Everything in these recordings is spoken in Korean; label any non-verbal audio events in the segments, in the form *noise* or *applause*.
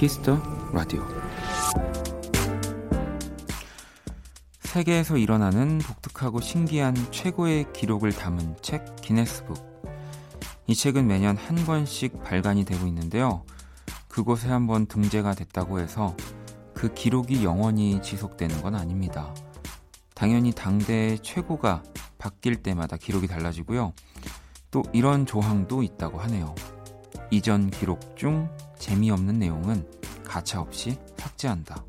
Kiss the Radio. 세계에서 일어나는 독특하고 신기한 최고의 기록을 담은 책 기네스북. 이 책은 매년 한 권씩 발간이 되고 있는데요. 그곳에 한번 등재가 됐다고 해서 그 기록이 영원히 지속되는 건 아닙니다. 당연히 당대의 최고가 바뀔 때마다 기록이 달라지고요. 또 이런 조항도 있다고 하네요 이전 기록 중 재미없는 내용은 가차 없이 삭제한다.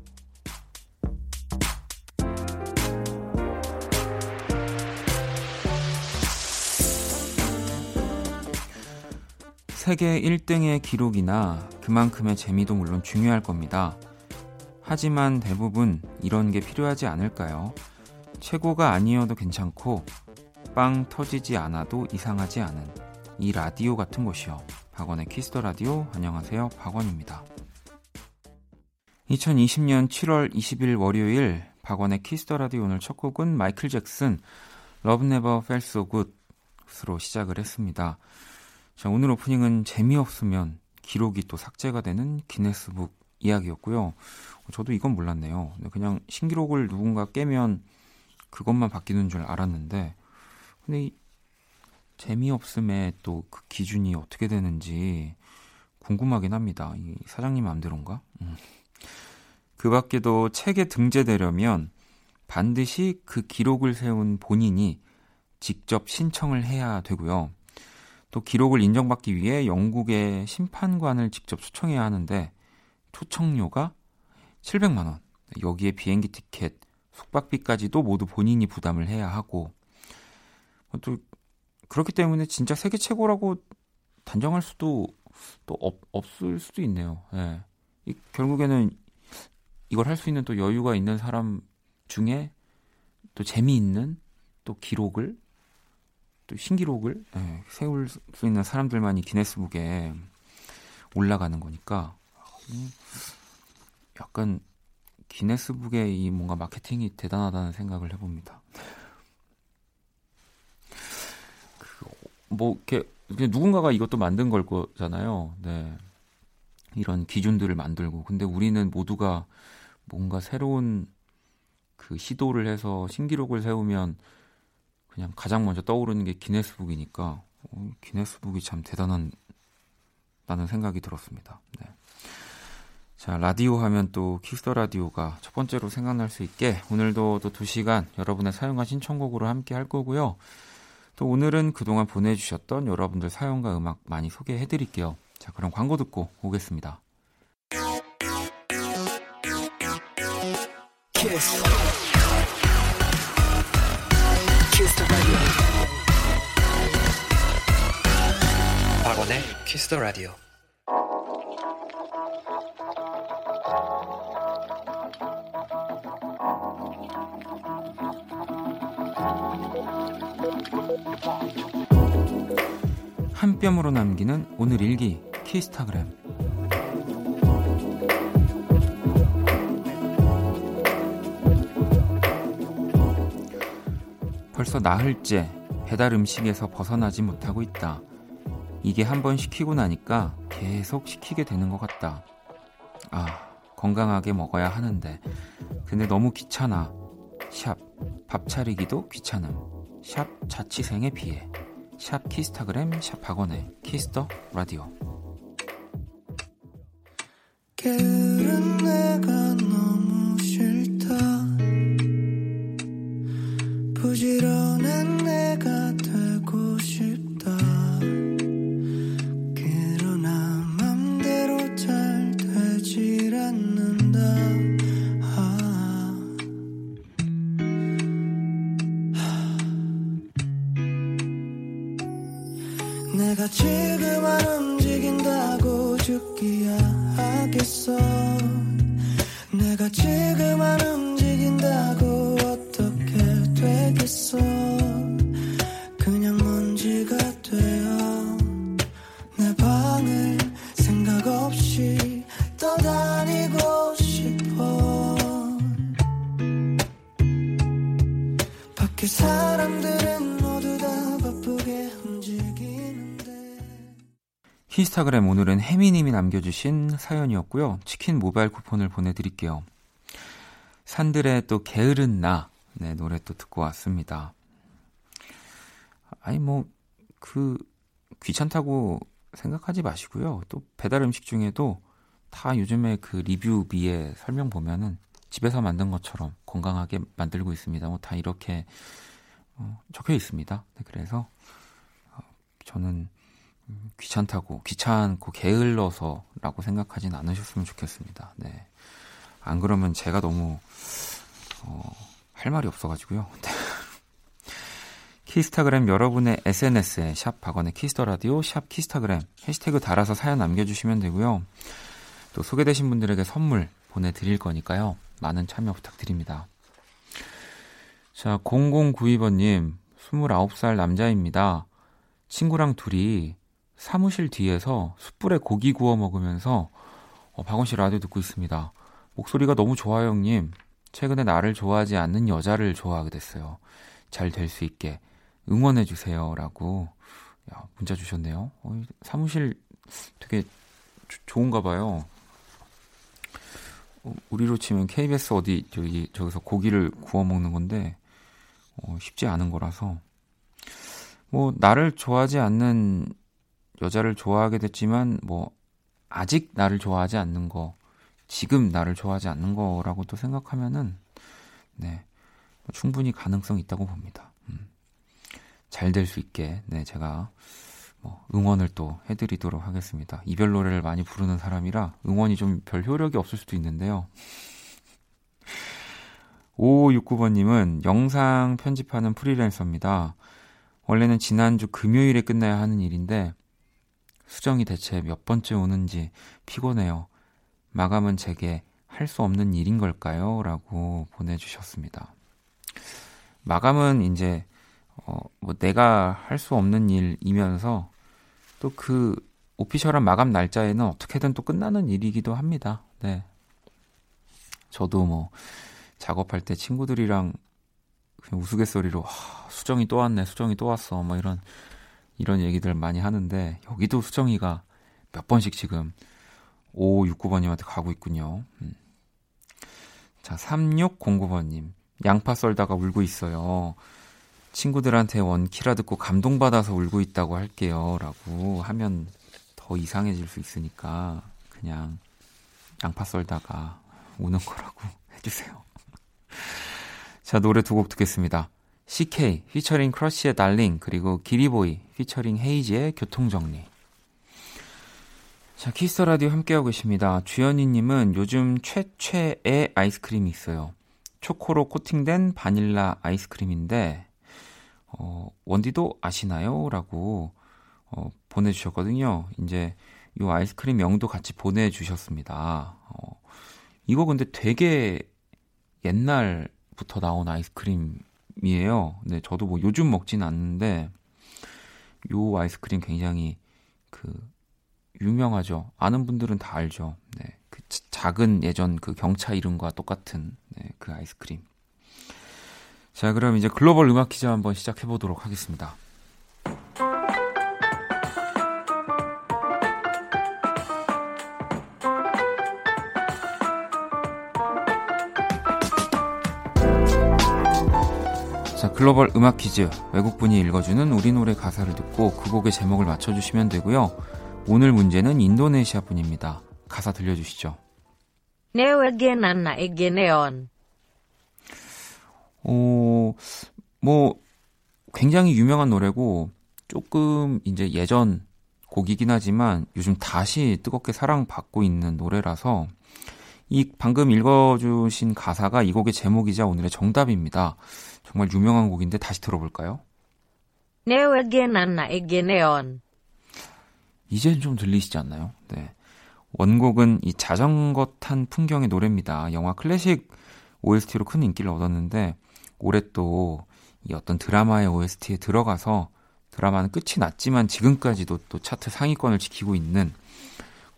세계 1등의 기록이나 그만큼의 재미도 물론 중요할 겁니다. 하지만 대부분 이런 게 필요하지 않을까요? 최고가 아니어도 괜찮고 빵 터지지 않아도 이상하지 않은 이 라디오 같은 곳이요. 박원의 Kiss the Radio 안녕하세요. 박원입니다. 2020년 7월 20일 월요일 박원의 Kiss the Radio 오늘 첫 곡은 마이클 잭슨 Love Never Felt So Good으로 시작을 했습니다. 자, 오늘 오프닝은 재미없으면 기록이 또 삭제가 되는 기네스북 이야기였고요. 저도 이건 몰랐네요. 그냥 신기록을 누군가 깨면 그것만 바뀌는 줄 알았는데 근데 이 재미없음의 또그 기준이 어떻게 되는지 궁금하긴 합니다. 이 사장님 마음대로인가? 음. 그 밖에도 책에 등재되려면 반드시 그 기록을 세운 본인이 직접 신청을 해야 되고요. 또 기록을 인정받기 위해 영국의 심판관을 직접 초청해야 하는데 초청료가 700만 원. 여기에 비행기 티켓, 숙박비까지도 모두 본인이 부담을 해야 하고 또 그렇기 때문에 진짜 세계 최고라고 단정할 수도 또 없, 없을 수도 있네요. 예. 이, 결국에는 이걸 할 수 있는 또 여유가 있는 사람 중에 또 재미있는 또 기록을 또 신기록을 예, 세울 수 있는 사람들만이 기네스북에 올라가는 거니까 음, 약간 기네스북의 이 뭔가 마케팅이 대단하다는 생각을 해봅니다. 뭐 이렇게 누군가가 이것도 만든 걸 거잖아요. 네. 이런 기준들을 만들고 근데 우리는 모두가 뭔가 새로운 그 시도를 해서 신기록을 세우면 그냥 가장 먼저 떠오르는 게 기네스북이니까 어, 기네스북이 참 대단한 다는 생각이 들었습니다. 네. 자, 라디오 하면 또 Kiss the Radio가 첫 번째로 생각날 수 있게 오늘도 또 2시간 여러분의 사연과 신청곡으로 함께 할 거고요. 또 오늘은 그동안 보내주셨던 여러분들 사연과 음악 많이 소개해 드릴게요. 자, 그럼 광고 듣고 오겠습니다. Kiss. Kiss 박원의 키스 더 라디오. 한 뼘으로 남기는 오늘 일기 키스타그램 벌써 나흘째 배달 음식에서 벗어나지 못하고 있다. 이게 한 번 시키고 나니까 계속 시키게 되는 것 같다. 아, 건강하게 먹어야 하는데. 근데 너무 귀찮아. 샵, 밥 차리기도 귀찮음. 샵, 자취생의 비애. 샵 키스타그램 샵 박원의 Kiss the Radio 키스타그램 오늘은 혜미님이 남겨주신 사연이었고요. 치킨 모바일 쿠폰을 보내드릴게요. 산들의 또 게으른 나 네, 노래 또 듣고 왔습니다. 아니 뭐 그 귀찮다고 생각하지 마시고요. 또 배달 음식 중에도 다 요즘에 그 리뷰비에 설명 보면은 집에서 만든 것처럼 건강하게 만들고 있습니다. 뭐 다 이렇게 어, 적혀 있습니다. 네, 그래서 어, 저는 음, 귀찮다고 귀찮고 게을러서라고 생각하진 않으셨으면 좋겠습니다. 네. 안 그러면 제가 너무 어, 할 말이 없어가지고요. 네. *laughs* 키스타그램 여러분의 SNS에 샵 박원의 키스터라디오 샵 키스타그램 해시태그 달아서 사연 남겨주시면 되고요. 또 소개되신 분들에게 선물 보내드릴 거니까요. 많은 참여 부탁드립니다. 자, 0092번님, 29살 남자입니다. 친구랑 둘이 사무실 뒤에서 숯불에 고기 구워 먹으면서 어, 박원 씨 라디오 듣고 있습니다. 목소리가 너무 좋아요, 형님. 최근에 나를 좋아하지 않는 여자를 좋아하게 됐어요. 잘 될 수 있게 응원해 주세요. 라고 야, 문자 주셨네요. 어, 사무실 되게 조, 좋은가 봐요. 어, 우리로 치면 KBS 어디 저기 저기서 고기를 구워 먹는 건데 어, 쉽지 않은 거라서 뭐 나를 좋아하지 않는 여자를 좋아하게 됐지만 뭐 아직 나를 좋아하지 않는 거 지금 나를 좋아하지 않는 거라고 또 생각하면은 네 충분히 가능성 있다고 봅니다. 음. 잘될 수 있게 네 제가 뭐 응원을 또 해드리도록 하겠습니다. 이별 노래를 많이 부르는 사람이라 응원이 좀 별 효력이 없을 수도 있는데요. *laughs* 5569번님은 영상 편집하는 프리랜서입니다. 원래는 지난주 금요일에 끝나야 하는 일인데 수정이 대체 몇 번째 오는지 피곤해요. 마감은 제게 할 수 없는 일인 걸까요? 라고 보내주셨습니다. 마감은 이제, 어, 뭐 내가 할 수 없는 일이면서 또 그 오피셜한 마감 날짜에는 어떻게든 또 끝나는 일이기도 합니다. 네. 저도 뭐 작업할 때 친구들이랑 그냥 우스갯소리로 아, 수정이 또 왔네, 수정이 또 왔어, 뭐 이런 이런 얘기들 많이 하는데 여기도 수정이가 몇 번씩 지금 5569번님한테 가고 있군요. 음. 자, 3609번님. 양파 썰다가 울고 있어요. 친구들한테 원키라 듣고 감동받아서 울고 있다고 할게요. 라고 하면 더 이상해질 수 있으니까 그냥 양파 썰다가 우는 거라고 *laughs* 해주세요. 자, 노래 두 곡 듣겠습니다. CK featuring 크러쉬의 달링 그리고 기리보이 피처링 헤이지의 교통정리 자, Kiss the Radio 함께하고 계십니다. 주연이님은 요즘 최애의 아이스크림이 있어요. 초코로 코팅된 바닐라 아이스크림인데, 어, 원디도 아시나요? 라고, 어, 보내주셨거든요. 이제, 요 아이스크림 명도 같이 보내주셨습니다. 어, 이거 근데 되게 옛날부터 나온 아이스크림 이에요. 근데 저도 뭐 요즘 먹진 않는데, 요 아이스크림 굉장히 그 유명하죠. 아는 분들은 다 알죠. 네. 그 작은 예전 그 경차 이름과 똑같은 네, 그 아이스크림. 자, 그럼 이제 글로벌 음악 퀴즈 한번 시작해 보도록 하겠습니다. 글로벌 음악 퀴즈. 외국분이 읽어주는 우리 노래 가사를 듣고 그 곡의 제목을 맞춰주시면 되고요. 오늘 문제는 인도네시아 분입니다. 가사 들려주시죠. 네웨게난나 에게 네온. 어, 뭐 굉장히 유명한 노래고 조금 이제 예전 곡이긴 하지만 요즘 다시 뜨겁게 사랑받고 있는 노래라서 이 방금 읽어주신 가사가 이 곡의 제목이자 오늘의 정답입니다. 정말 유명한 곡인데 다시 들어볼까요? 에게네온. 이제는 좀 들리시지 않나요? 네. 원곡은 이 자전거 탄 풍경의 노래입니다. 영화 클래식 OST로 큰 인기를 얻었는데 올해 또 이 어떤 드라마의 OST에 들어가서 드라마는 끝이 났지만 지금까지도 또 차트 상위권을 지키고 있는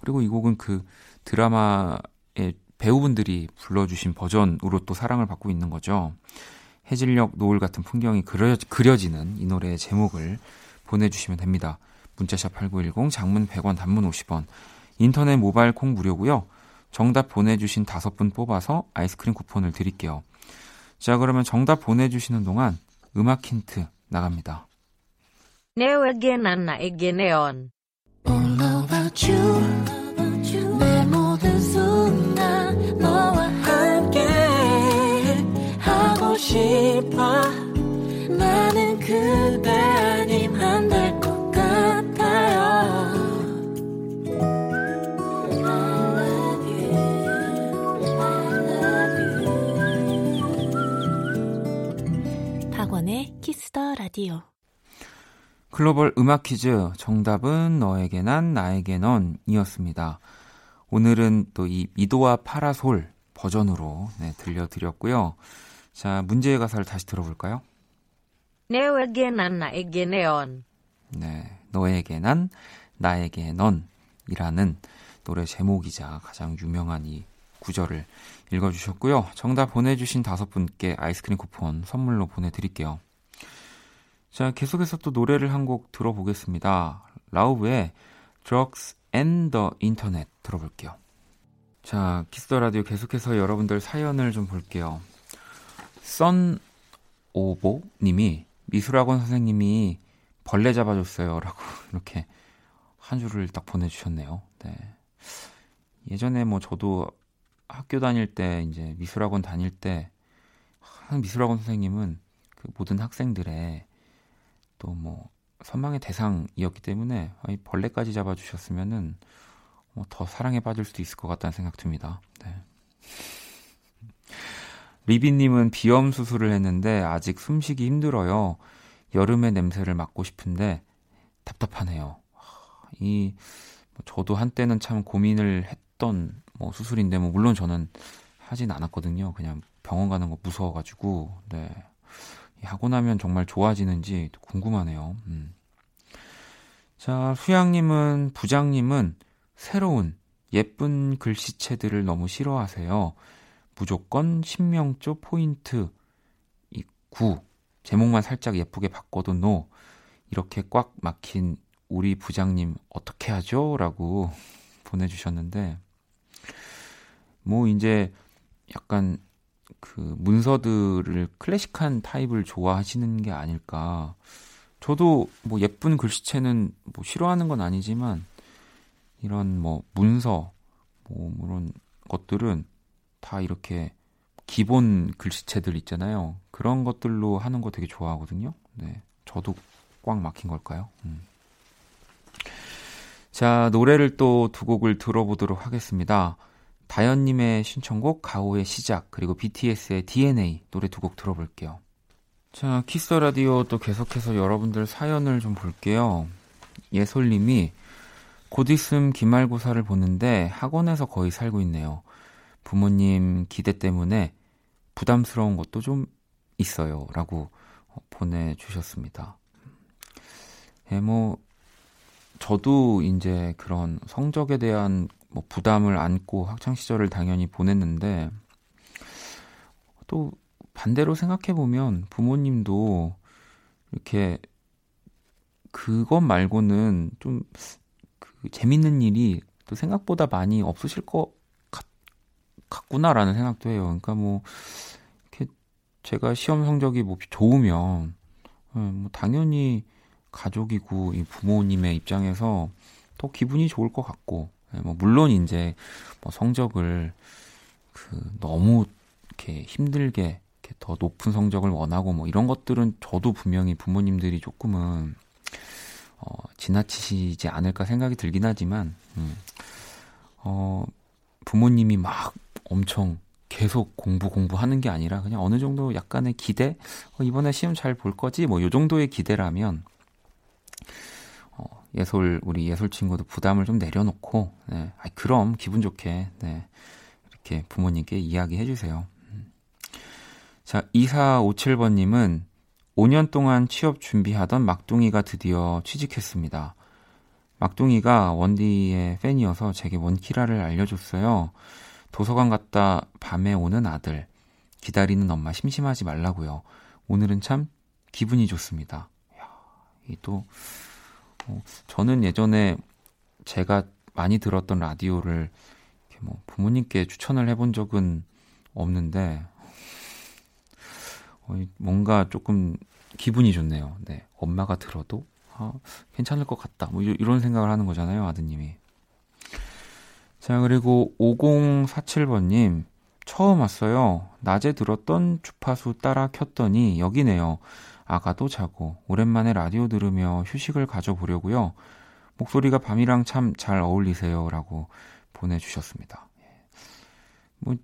그리고 이 곡은 그 드라마의 배우분들이 불러주신 버전으로 또 사랑을 받고 있는 거죠. 해질녘 노을 같은 풍경이 그려, 그려 지는 이 노래의 제목을 보내주시면 됩니다. 문자샵 8910, 장문 100원, 단문 50원, 인터넷 모바일 콩 무료고요. 정답 보내주신 다섯 분 뽑아서 아이스크림 쿠폰을 드릴게요. 자, 그러면 정답 보내주시는 동안 음악 힌트 나갑니다. 내외겐 안나에게 네온. All about you. 싶어. 나는 그대 아님 안 될 것 같아요. 박원의 Kiss the Radio. global 음악 퀴즈 정답은 너에게 난 나에게 넌 이었습니다. 오늘은 또 이 미도와 파라솔 버전으로 네, 들려드렸고요. 자 문제의 가사를 다시 들어볼까요? 내외겐 안나에게 네온. 네 너에게 난 나에게 넌이라는 노래 제목이자 가장 유명한 이 구절을 읽어주셨고요. 정답 보내주신 다섯 분께 아이스크림 쿠폰 선물로 보내드릴게요. 자, 계속해서 또 노래를 한 곡 들어보겠습니다. 라우브의 Drugs and the Internet 들어볼게요. 자, Kiss the Radio 계속해서 여러분들 사연을 좀 볼게요. 썬 오보 님이 미술학원 선생님이 벌레 잡아줬어요. 라고 *laughs* 이렇게 한 줄을 딱 보내주셨네요. 네. 예전에 뭐 저도 학교 다닐 때 이제 미술학원 다닐 때 한 미술학원 선생님은 그 모든 학생들의 또 뭐 선망의 대상이었기 때문에 이 벌레까지 잡아주셨으면은 어, 더 사랑에 빠질 수도 있을 것 같다는 생각 듭니다. 네. 리비님은 비염 수술을 했는데 아직 숨쉬기 힘들어요. 여름의 냄새를 맡고 싶은데 답답하네요. 이뭐 저도 한때는 참 고민을 했던 뭐 수술인데 뭐 물론 저는 하진 않았거든요. 그냥 병원 가는 거 무서워가지고 네. 하고 나면 정말 좋아지는지 궁금하네요. 음. 자 수양님은 부장님은 새로운 예쁜 글씨체들을 너무 싫어하세요. 무조건 신명조 포인트 9 제목만 살짝 예쁘게 바꿔도 no. 이렇게 꽉 막힌 우리 부장님 어떻게 하죠? 라고 *laughs* 보내주셨는데 뭐 이제 약간 그 문서들을 클래식한 타입을 좋아하시는 게 아닐까. 저도 뭐 예쁜 글씨체는 뭐 싫어하는 건 아니지만 이런 뭐 문서 뭐 이런 것들은 다 이렇게 기본 글씨체들 있잖아요. 그런 것들로 하는 거 되게 좋아하거든요. 네. 저도 꽉 막힌 걸까요? 음. 자, 노래를 또 두 곡을 들어보도록 하겠습니다. 다현님의 신청곡 가오의 시작 그리고 BTS의 DNA 노래 두 곡 들어볼게요. 자, 키스 라디오 또 계속해서 여러분들 사연을 좀 볼게요. 예솔님이 곧 있음 기말고사를 보는데 학원에서 거의 살고 있네요. 부모님 기대 때문에 부담스러운 것도 좀 있어요. 라고 보내주셨습니다. 예, 뭐, 저도 이제 그런 성적에 대한 뭐 부담을 안고 학창 시절을 당연히 보냈는데 또 반대로 생각해 보면 부모님도 이렇게 그것 말고는 좀 그 재밌는 일이 또 생각보다 많이 없으실 것 같, 같구나라는 생각도 해요. 그러니까 뭐 이렇게 제가 시험 성적이 뭐 좋으면 예, 뭐 당연히 가족이고 이 부모님의 입장에서 더 기분이 좋을 것 같고 예, 뭐 물론 이제 뭐 성적을 그 너무 이렇게 힘들게 이렇게 더 높은 성적을 원하고 뭐 이런 것들은 저도 분명히 부모님들이 조금은 어, 지나치시지 않을까 생각이 들긴 하지만 음, 어, 부모님이 막 엄청 계속 공부 공부하는 게 아니라 그냥 어느 정도 약간의 기대 어, 이번에 시험 잘 볼 거지 뭐 요 정도의 기대라면 어, 예솔 우리 예솔 친구도 부담을 좀 내려놓고 네. 아 그럼 기분 좋게 네. 이렇게 부모님께 이야기해 주세요. 음. 자 2457번님은 5년 동안 취업 준비하던 막둥이가 드디어 취직했습니다. 막둥이가 원디의 팬이어서 제게 원키라를 알려줬어요. 도서관 갔다 밤에 오는 아들. 기다리는 엄마 심심하지 말라고요. 오늘은 참 기분이 좋습니다. 이또 어, 저는 예전에 제가 많이 들었던 라디오를 뭐 부모님께 추천을 해본 적은 없는데 어, 뭔가 조금 기분이 좋네요. 네, 엄마가 들어도 아, 괜찮을 것 같다. 뭐 이런 생각을 하는 거잖아요, 아드님이. 자, 그리고 5047번님, 처음 왔어요. 낮에 들었던 주파수 따라 켰더니 여기네요. 아가도 자고 오랜만에 라디오 들으며 휴식을 가져보려고요. 목소리가 밤이랑 참 잘 어울리세요라고 보내주셨습니다. 뭐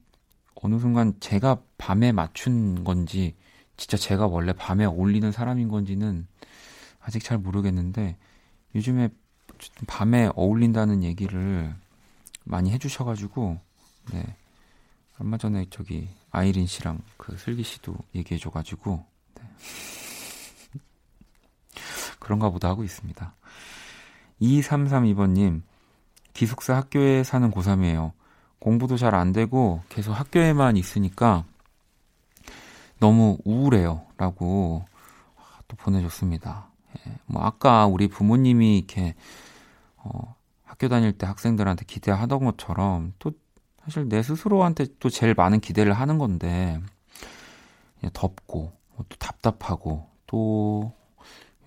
어느 순간 제가 밤에 맞춘 건지 진짜 제가 원래 밤에 어울리는 사람인 건지는 아직 잘 모르겠는데 요즘에 밤에 어울린다는 얘기를 많이 해주셔가지고 네 얼마 전에 저기 아이린 씨랑 그 슬기 씨도 얘기해줘가지고 네. *laughs* 그런가 보다 하고 있습니다. 2332번님 기숙사 학교에 사는 고3이에요. 공부도 잘 안 되고 계속 학교에만 있으니까 너무 우울해요. 라고 또 보내줬습니다. 예, 뭐 아까 우리 부모님이 이렇게 어, 학교 다닐 때 학생들한테 기대하던 것처럼 또 사실 내 스스로한테 또 제일 많은 기대를 하는 건데 덥고 뭐또 답답하고 또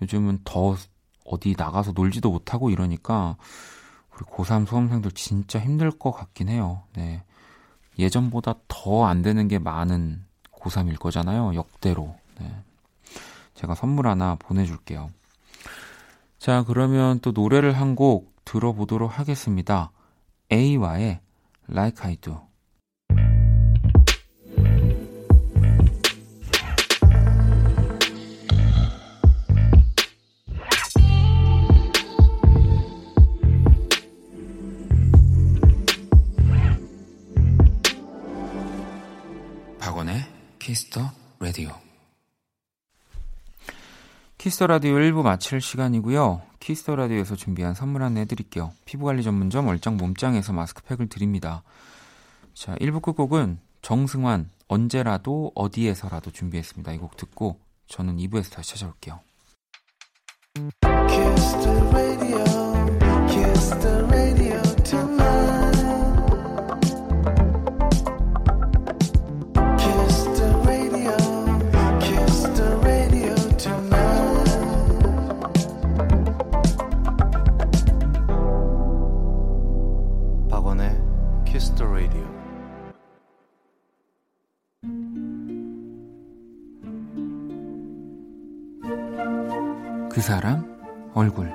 요즘은 더 어디 나가서 놀지도 못하고 이러니까 우리 고3 수험생들 진짜 힘들 것 같긴 해요. 네. 예전보다 더 안 되는 게 많은 고3일 거잖아요. 역대로. 네. 제가 선물 하나 보내줄게요. 자, 그러면 또 노래를 한 곡 들어보도록 하겠습니다. A와의 Like I Do. Kiss the Radio. Kiss the Radio 1부 마칠 시간이고요. Kiss the Radio에서 준비한 선물 안내 해드릴게요. 피부관리 전문점 얼짱 몸짱에서 마스크팩을 드립니다. 자, 1부 끝곡은 정승환 언제라도 어디에서라도 준비했습니다. 이 곡 듣고 저는 2부에서 다시 찾아올게요. 그 사람 얼굴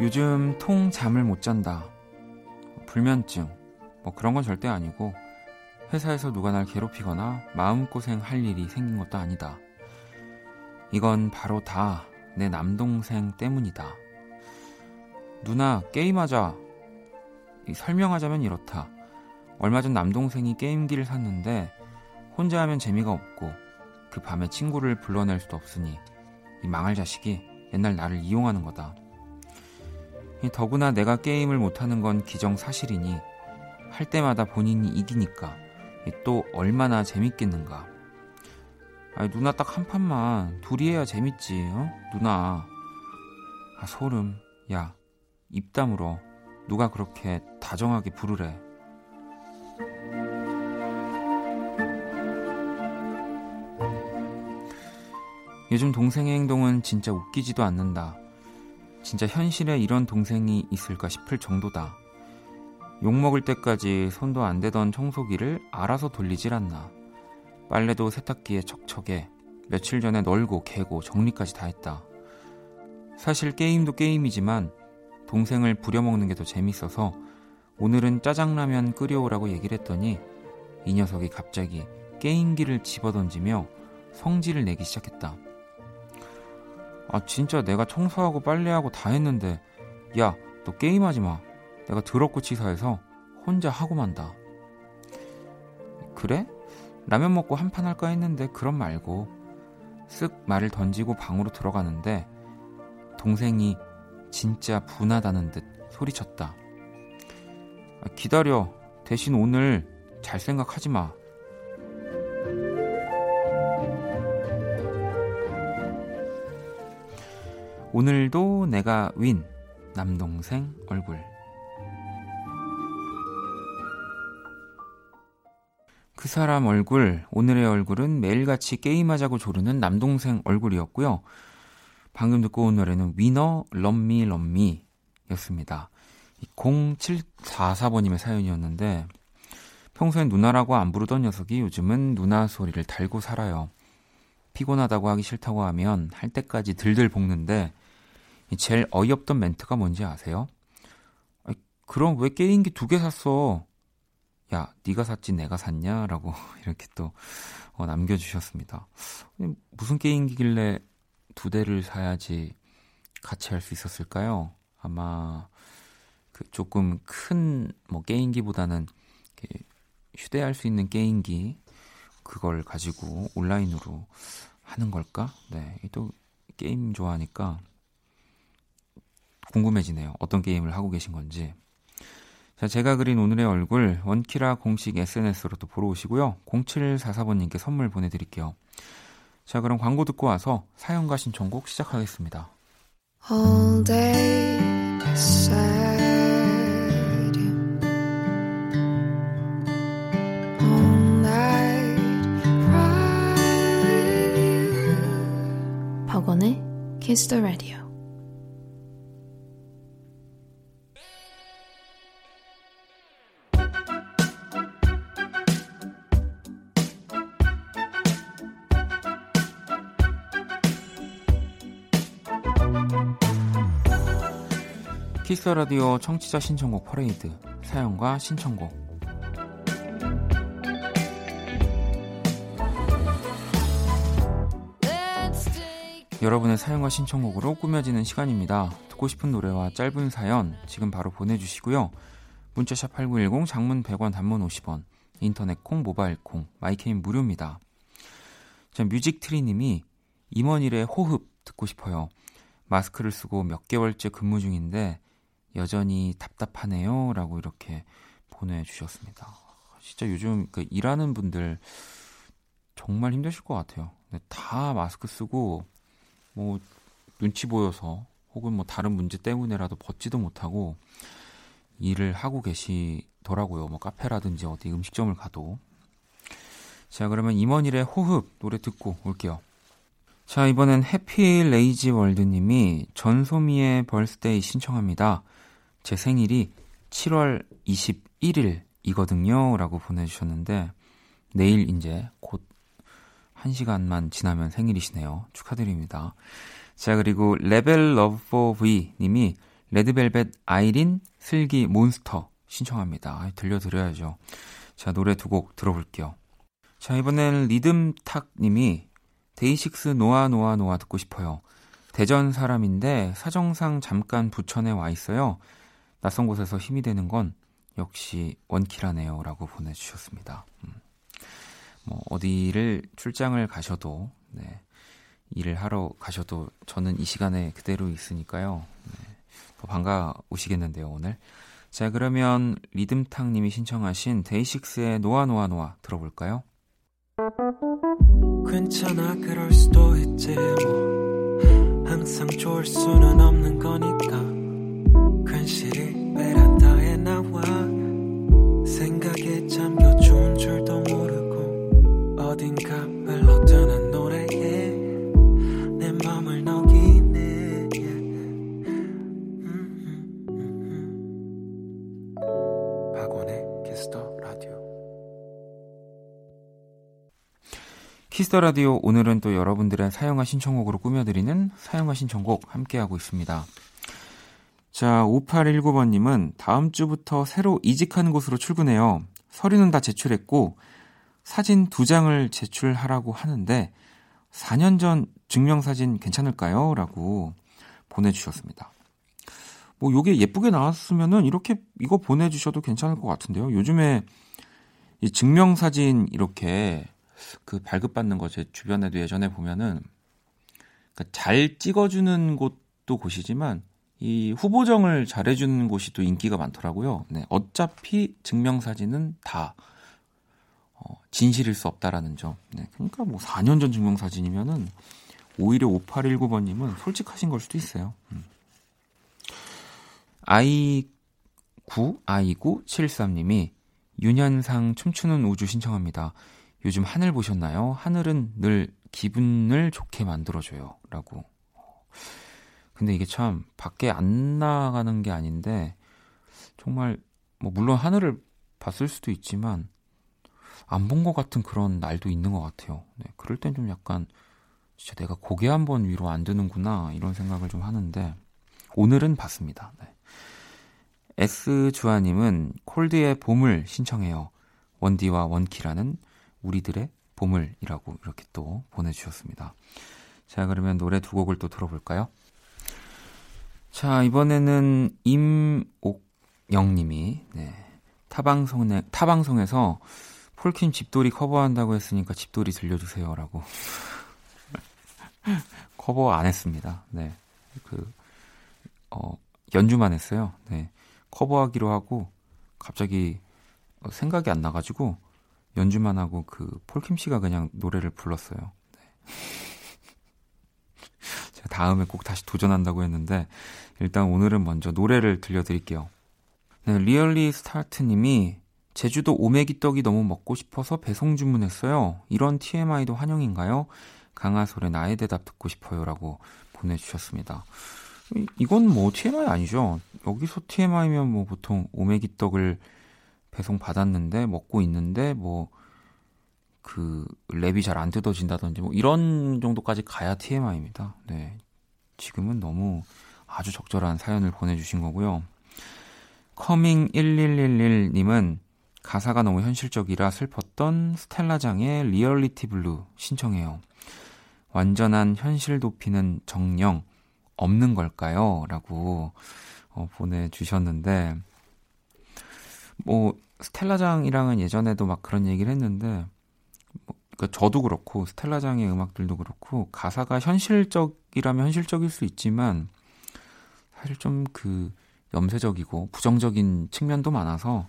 요즘 통 잠을 못 잔다. 불면증, 뭐 그런 건 절대 아니고 회사에서 누가 날 괴롭히거나 마음고생 할 일이 생긴 것도 아니다. 이건 바로 다 내 남동생 때문이다. 누나, 게임하자. 설명하자면 이렇다. 얼마 전 남동생이 게임기를 샀는데 혼자 하면 재미가 없고 그 밤에 친구를 불러낼 수도 없으니 이 망할 자식이 옛날 나를 이용하는 거다. 더구나 내가 게임을 못하는 건 기정사실이니 할 때마다 본인이 이기니까 또 얼마나 재밌겠는가. 아 누나 딱 한 판만 둘이 해야 재밌지, 어? 누나. 아 소름. 야, 입 다물어. 누가 그렇게 다정하게 부르래. 요즘 동생의 행동은 진짜 웃기지도 않는다. 진짜 현실에 이런 동생이 있을까 싶을 정도다. 욕먹을 때까지 손도 안 대던 청소기를 알아서 돌리질 않나. 빨래도 세탁기에 척척해. 며칠 전에 널고 개고 정리까지 다 했다. 사실 게임도 게임이지만 동생을 부려먹는 게 더 재밌어서 오늘은 짜장라면 끓여오라고 얘기를 했더니 이 녀석이 갑자기 게임기를 집어던지며 성질을 내기 시작했다. 아 진짜 내가 청소하고 빨래하고 다 했는데 야 너 게임하지 마. 내가 더럽고 치사해서 혼자 하고 만다. 그래? 라면 먹고 한판 할까 했는데 그럼 말고 쓱 말을 던지고 방으로 들어가는데 동생이 진짜 분하다는 듯 소리쳤다. 아, 기다려. 대신 오늘 잘 생각하지 마 오늘도 내가 윈 남동생 얼굴 그 사람 얼굴 오늘의 얼굴은 매일같이 게임하자고 조르는 남동생 얼굴이었고요. 방금 듣고 온 노래는 위너 럼미 럼미 였습니다. 0744번님의 사연이었는데 평소엔 누나라고 안 부르던 녀석이 요즘은 누나 소리를 달고 살아요. 피곤하다고 하기 싫다고 하면 할 때까지 들들 볶는데 제일 어이없던 멘트가 뭔지 아세요? 그럼 왜 게임기 두 개 샀어? 야, 네가 샀지 내가 샀냐라고 *laughs* 이렇게 또 어, 남겨주셨습니다. 무슨 게임기길래 두 대를 사야지 같이 할 수 있었을까요? 아마 그 조금 큰 뭐 게임기보다는 휴대할 수 있는 게임기 그걸 가지고 온라인으로 하는 걸까? 네, 또 게임 좋아하니까 궁금해지네요. 어떤 게임을 하고 계신 건지. 자, 제가 그린 오늘의 얼굴 원키라 공식 SNS로 또 보러 오시고요. 0744번님께 선물 보내드릴게요. 자, 그럼 광고 듣고 와서 사연과 신청곡 시작하겠습니다. All day All night. 박원의 Kiss the Radio 키스 라디오 청취자 신청곡 퍼레이드 사연과 신청곡 여러분의 사연과 신청곡으로 꾸며지는 시간입니다. 듣고 싶은 노래와 짧은 사연 지금 바로 보내주시고요. 문자샵 8910 장문 100원 단문 50원 인터넷 콩 모바일 콩 My K는 무료입니다. 자 뮤직트리님이 임원일의 호흡 듣고 싶어요. 마스크를 쓰고 몇 개월째 근무 중인데 여전히 답답하네요. 라고 이렇게 보내주셨습니다. 진짜 요즘 그 일하는 분들 정말 힘드실 것 같아요. 다 마스크 쓰고 뭐 눈치 보여서 혹은 뭐 다른 문제 때문에라도 벗지도 못하고 일을 하고 계시더라고요. 뭐 카페라든지 어디 음식점을 가도. 자, 그러면 임원일의 호흡 노래 듣고 올게요. 자, 이번엔 해피 레이지 월드님이 전소미의 Birthday 신청합니다. 제 생일이 7월 21일이거든요. 라고 보내주셨는데, 내일 이제 곧 1시간만 지나면 생일이시네요. 축하드립니다. 자, 그리고 레벨 러브 포 V 님이 레드벨벳 아이린 슬기 몬스터 신청합니다. 들려드려야죠. 자, 노래 두 곡 들어볼게요. 자, 이번엔 리듬탁 님이 DAY6 놓아 놓아 놓아 듣고 싶어요. 대전 사람인데 사정상 잠깐 부천에 와 있어요. 낯선 곳에서 힘이 되는 건 역시 원키라네요. 라고 보내주셨습니다. 음. 뭐, 어디를 출장을 가셔도, 네, 일을 하러 가셔도 저는 이 시간에 그대로 있으니까요. 네, 더 반가우시겠는데요, 오늘. 자, 그러면 리듬탕님이 신청하신 데이식스의 노아 노아 노아 들어볼까요? 괜찮아, 그럴 수도 있지, 뭐. 항상 좋을 수는 없는 거니까. 괜시리 베란다에 나와. 생각에 잠겨 좋은 줄도 모르고 어딘가 흘러드는 노래에. 내 맘을 녹이네. 박원의 Kiss the Radio. Kiss the Radio 오늘은 또 여러분들의 사연과 신청곡으로 꾸며드리는 사연과 신청곡 함께하고 있습니다. 자, 5819번님은 다음 주부터 새로 이직하는 곳으로 출근해요. 서류는 다 제출했고, 사진 두 장을 제출하라고 하는데, 4년 전 증명사진 괜찮을까요? 라고 보내주셨습니다. 뭐, 요게 예쁘게 나왔으면은 이렇게 이거 보내주셔도 괜찮을 것 같은데요. 요즘에 이 증명사진 이렇게 그 발급받는 거 제 주변에도 예전에 보면은 그러니까 잘 찍어주는 곳도 곳이지만 이 후보정을 잘해주는 곳이 또 인기가 많더라고요. 네, 어차피 증명사진은 다 어, 진실일 수 없다라는 점. 네, 그러니까 뭐 4년 전 증명사진이면은 오히려 5819번님은 솔직하신 걸 수도 있어요. 음. 아이 9, 아이973님이 윤현상 춤추는 우주 신청합니다. 요즘 하늘 보셨나요? 하늘은 늘 기분을 좋게 만들어줘요. 라고. 근데 이게 참 밖에 안 나가는 게 아닌데 정말 뭐 물론 하늘을 봤을 수도 있지만 안 본 것 같은 그런 날도 있는 것 같아요. 네, 그럴 땐 좀 약간 진짜 내가 고개 한 번 위로 안 드는구나 이런 생각을 좀 하는데 오늘은 봤습니다. 네. S 주아님은 콜드의 봄을 신청해요. 원디와 원키라는 우리들의 보물이라고 이렇게 또 보내주셨습니다. 자, 그러면 노래 두 곡을 또 들어볼까요? 자, 이번에는 임옥영 님이, 네, 타방송에, 타방송에서 폴킴 집돌이 커버한다고 했으니까 집돌이 들려주세요 라고. *laughs* 커버 안 했습니다. 네. 그, 어, 연주만 했어요. 네. 커버하기로 하고, 갑자기 생각이 안 나가지고, 연주만 하고 그 폴킴 씨가 그냥 노래를 불렀어요. 네. 제가 다음에 꼭 다시 도전한다고 했는데 일단 오늘은 먼저 노래를 들려드릴게요. 네, 리얼리 스타트님이 제주도 오메기 떡이 너무 먹고 싶어서 배송 주문했어요. 이런 TMI도 환영인가요? 강하솔의 나의 대답 듣고 싶어요라고 보내주셨습니다. 이건 뭐 TMI 아니죠. 여기서 TMI면 뭐 보통 오메기 떡을 배송 받았는데 먹고 있는데 뭐 그 랩이 잘 안 뜯어진다든지 뭐 이런 정도까지 가야 TMI입니다. 네. 지금은 너무 아주 적절한 사연을 보내주신 거고요. 커밍1111님은 가사가 너무 현실적이라 슬펐던 스텔라장의 Reality Blue 신청해요. 완전한 현실 도피는 정령 없는 걸까요? 라고 어, 보내주셨는데 뭐 스텔라장이랑은 예전에도 막 그런 얘기를 했는데 뭐, 그러니까 저도 그렇고 스텔라장의 음악들도 그렇고 가사가 현실적이라면 현실적일 수 있지만 사실 좀 그 염세적이고 부정적인 측면도 많아서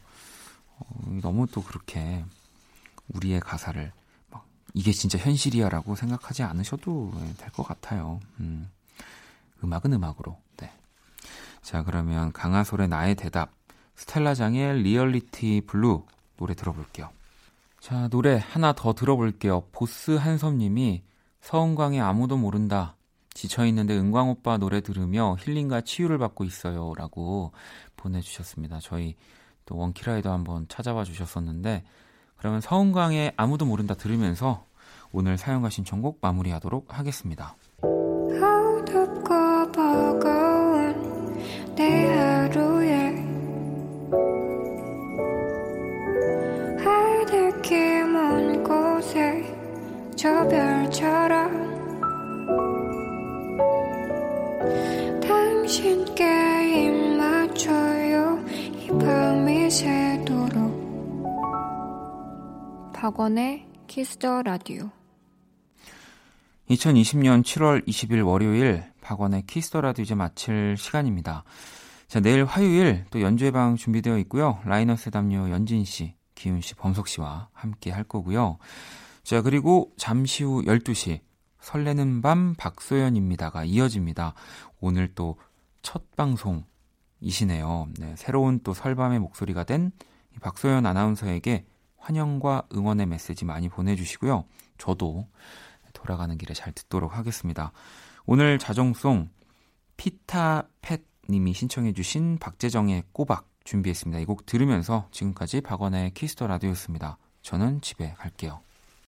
어, 너무 또 그렇게 우리의 가사를 막 이게 진짜 현실이야라고 생각하지 않으셔도 네, 될것 같아요. 음. 음악은 음악으로. 네. 자 그러면 강하솔의 나의 대답 스텔라장의 Reality Blue 노래 들어볼게요. 자, 노래 하나 더 들어볼게요. 보스 한섭님이 서은광의 아무도 모른다. 지쳐있는데 은광 오빠 노래 들으며 힐링과 치유를 받고 있어요. 라고 보내주셨습니다. 저희 또 원키라이도 한번 찾아와 주셨었는데, 그러면 서은광의 아무도 모른다 들으면서 오늘 사연과 신청곡 마무리하도록 하겠습니다. 저 별처럼 당신께 입 맞춰요 이 밤이 새도록 박원의 Kiss the Radio 2020년 7월 20일 월요일 박원의 Kiss the Radio 이제 마칠 시간입니다. 자, 내일 화요일 또 연주의 방 준비되어 있고요. 라이너스 담요 연진 씨, 기훈 씨, 범석 씨와 함께 할 거고요. 자, 그리고 잠시 후 12시 설레는 밤 박소연입니다가 이어집니다. 오늘 또 첫 방송이시네요. 네, 새로운 또 설밤의 목소리가 된 박소연 아나운서에게 환영과 응원의 메시지 많이 보내주시고요. 저도 돌아가는 길에 잘 듣도록 하겠습니다. 오늘 자정송 피타팻 님이 신청해주신 박재정의 꼬박 준비했습니다. 이 곡 들으면서 지금까지 박원의 Kiss the Radio였습니다. 저는 집에 갈게요.